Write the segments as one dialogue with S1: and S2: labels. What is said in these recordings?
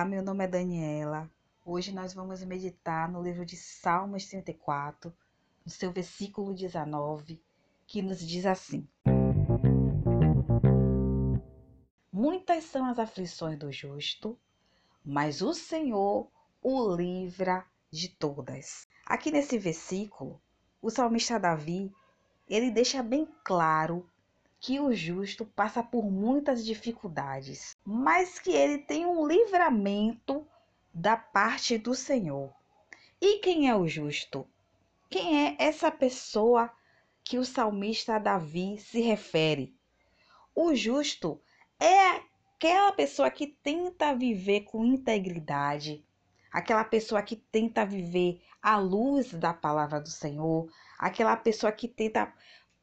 S1: Olá, meu nome é Daniela. Hoje nós vamos meditar no livro de Salmos 34, no seu versículo 19, que nos diz assim: Muitas são as aflições do justo, mas o Senhor o livra de todas. Aqui nesse versículo, o salmista Davi, ele deixa bem claro que o justo passa por muitas dificuldades, mas que ele tem um livramento da parte do Senhor. E quem é o justo? Quem é essa pessoa que o salmista Davi se refere? O justo é aquela pessoa que tenta viver com integridade, aquela pessoa que tenta viver à luz da palavra do Senhor, aquela pessoa que tenta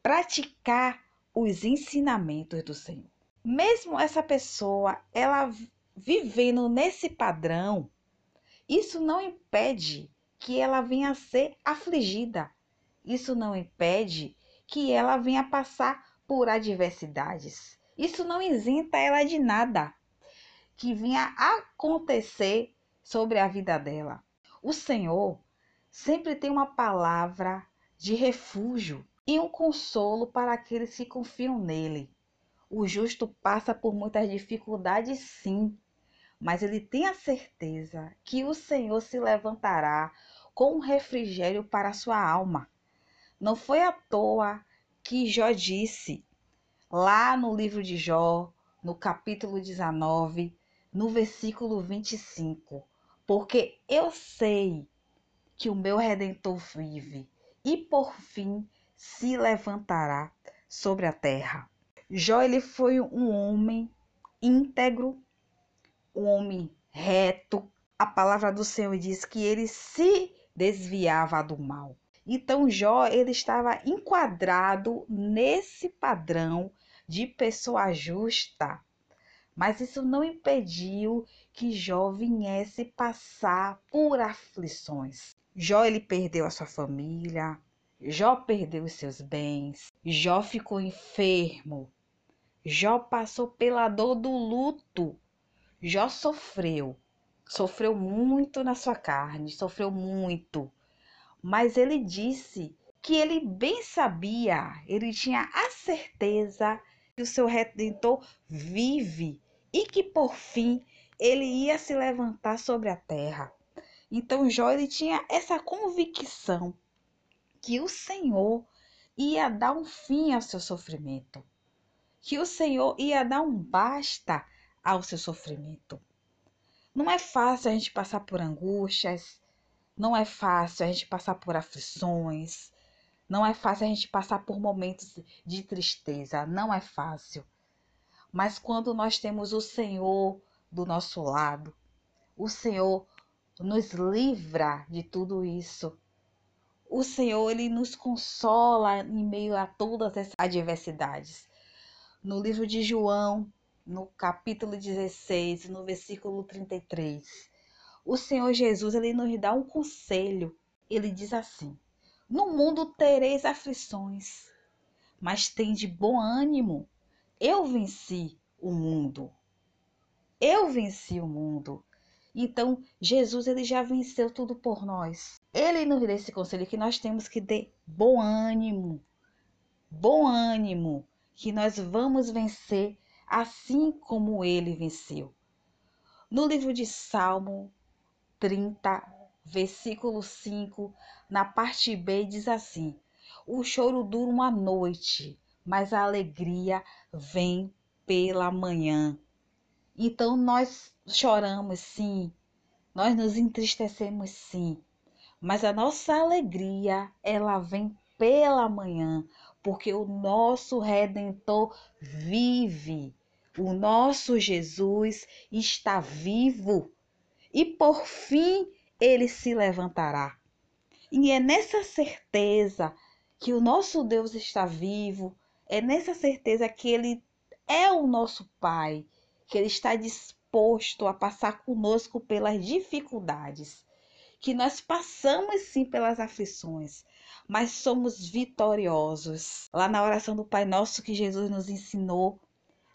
S1: praticar os ensinamentos do Senhor. Mesmo essa pessoa, ela vivendo nesse padrão, isso não impede que ela venha a ser afligida. Isso não impede que ela venha passar por adversidades. Isso não isenta ela de nada que venha acontecer sobre a vida dela. O Senhor sempre tem uma palavra de refúgio e um consolo para aqueles que confiam nele. O justo passa por muitas dificuldades, sim, mas ele tem a certeza que o Senhor se levantará com um refrigério para sua alma. Não foi à toa que Jó disse, lá no livro de Jó, no capítulo 19, no versículo 25: Porque eu sei que o meu redentor vive, e por fim se levantará sobre a terra. Jó ele foi um homem íntegro, um homem reto. A palavra do Senhor diz que ele se desviava do mal. Então Jó ele estava enquadrado nesse padrão de pessoa justa. Mas isso não impediu que Jó viesse passar por aflições. Jó ele perdeu a sua família, Jó perdeu os seus bens, Jó ficou enfermo, Jó passou pela dor do luto, Jó sofreu, sofreu muito na sua carne, sofreu muito, mas ele disse que ele bem sabia, ele tinha a certeza que o seu redentor vive e que por fim ele ia se levantar sobre a terra. Então Jó ele tinha essa convicção que o Senhor ia dar um fim ao seu sofrimento, que o Senhor ia dar um basta ao seu sofrimento. Não é fácil a gente passar por angústias, não é fácil a gente passar por aflições, não é fácil a gente passar por momentos de tristeza, não é fácil. Mas quando nós temos o Senhor do nosso lado, o Senhor nos livra de tudo isso o Senhor ele nos consola em meio a todas essas adversidades. No livro de João, no capítulo 16, no versículo 33, o Senhor Jesus ele nos dá um conselho. Ele diz assim: No mundo tereis aflições, mas tem de bom ânimo. Eu venci o mundo. Eu venci o mundo. Então, Jesus ele já venceu tudo por nós. Ele nos dá esse conselho que nós temos que ter bom ânimo. Bom ânimo, que nós vamos vencer assim como ele venceu. No livro de Salmo 30, versículo 5, na parte B, diz assim: O choro dura uma noite, mas a alegria vem pela manhã. Então nós choramos sim, nós nos entristecemos sim, mas a nossa alegria ela vem pela manhã, porque o nosso redentor vive. O nosso Jesus está vivo e por fim ele se levantará. E é nessa certeza que o nosso Deus está vivo, é nessa certeza que ele é o nosso Pai, que Ele está disposto a passar conosco pelas dificuldades, que nós passamos sim pelas aflições, mas somos vitoriosos. Lá na oração do Pai Nosso que Jesus nos ensinou,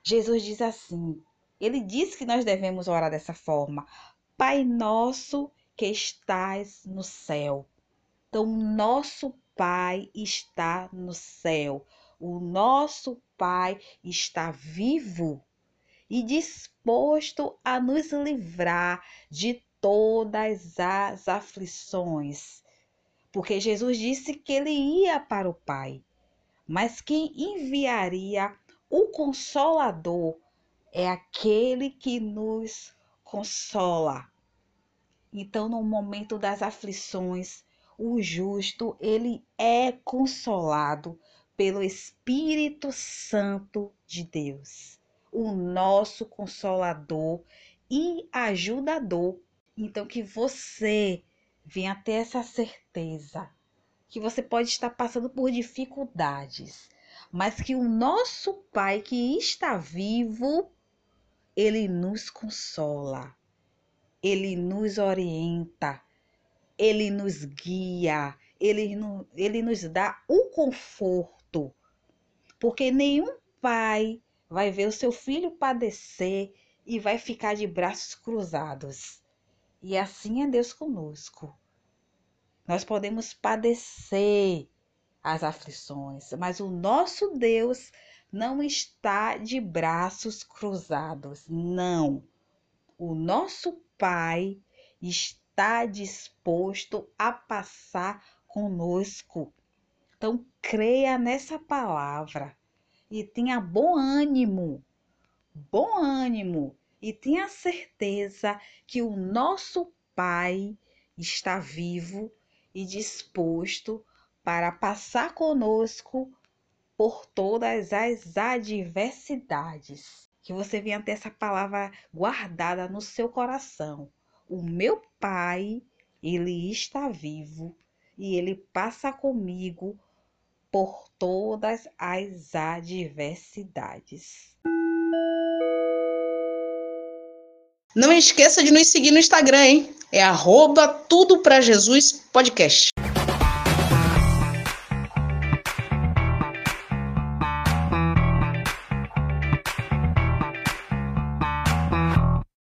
S1: Jesus diz assim: Ele diz que nós devemos orar dessa forma: Pai nosso que estás no céu. Então, nosso Pai está no céu. O nosso Pai está vivo e disposto a nos livrar de todas as aflições. Porque Jesus disse que ele ia para o Pai, mas quem enviaria o Consolador é aquele que nos consola. Então, no momento das aflições, o justo, ele é consolado pelo Espírito Santo de Deus, o nosso consolador e ajudador. Então, que você venha ter essa certeza que você pode estar passando por dificuldades, mas que o nosso Pai que está vivo, ele nos consola, ele nos orienta, ele nos guia, ele, ele nos dá o conforto, porque nenhum pai vai ver o seu filho padecer e vai ficar de braços cruzados. E assim é Deus conosco. Nós podemos padecer as aflições, mas o nosso Deus não está de braços cruzados, não. O nosso Pai está disposto a passar conosco. Então, creia nessa palavra e tenha bom ânimo, bom ânimo e tenha certeza que o nosso Pai está vivo e disposto para passar conosco por todas as adversidades. Que você venha ter essa palavra guardada no seu coração. O meu Pai, ele está vivo e ele passa comigo por todas as adversidades.
S2: Não esqueça de nos seguir no Instagram, hein? É arroba Tudo Pra Jesus Podcast.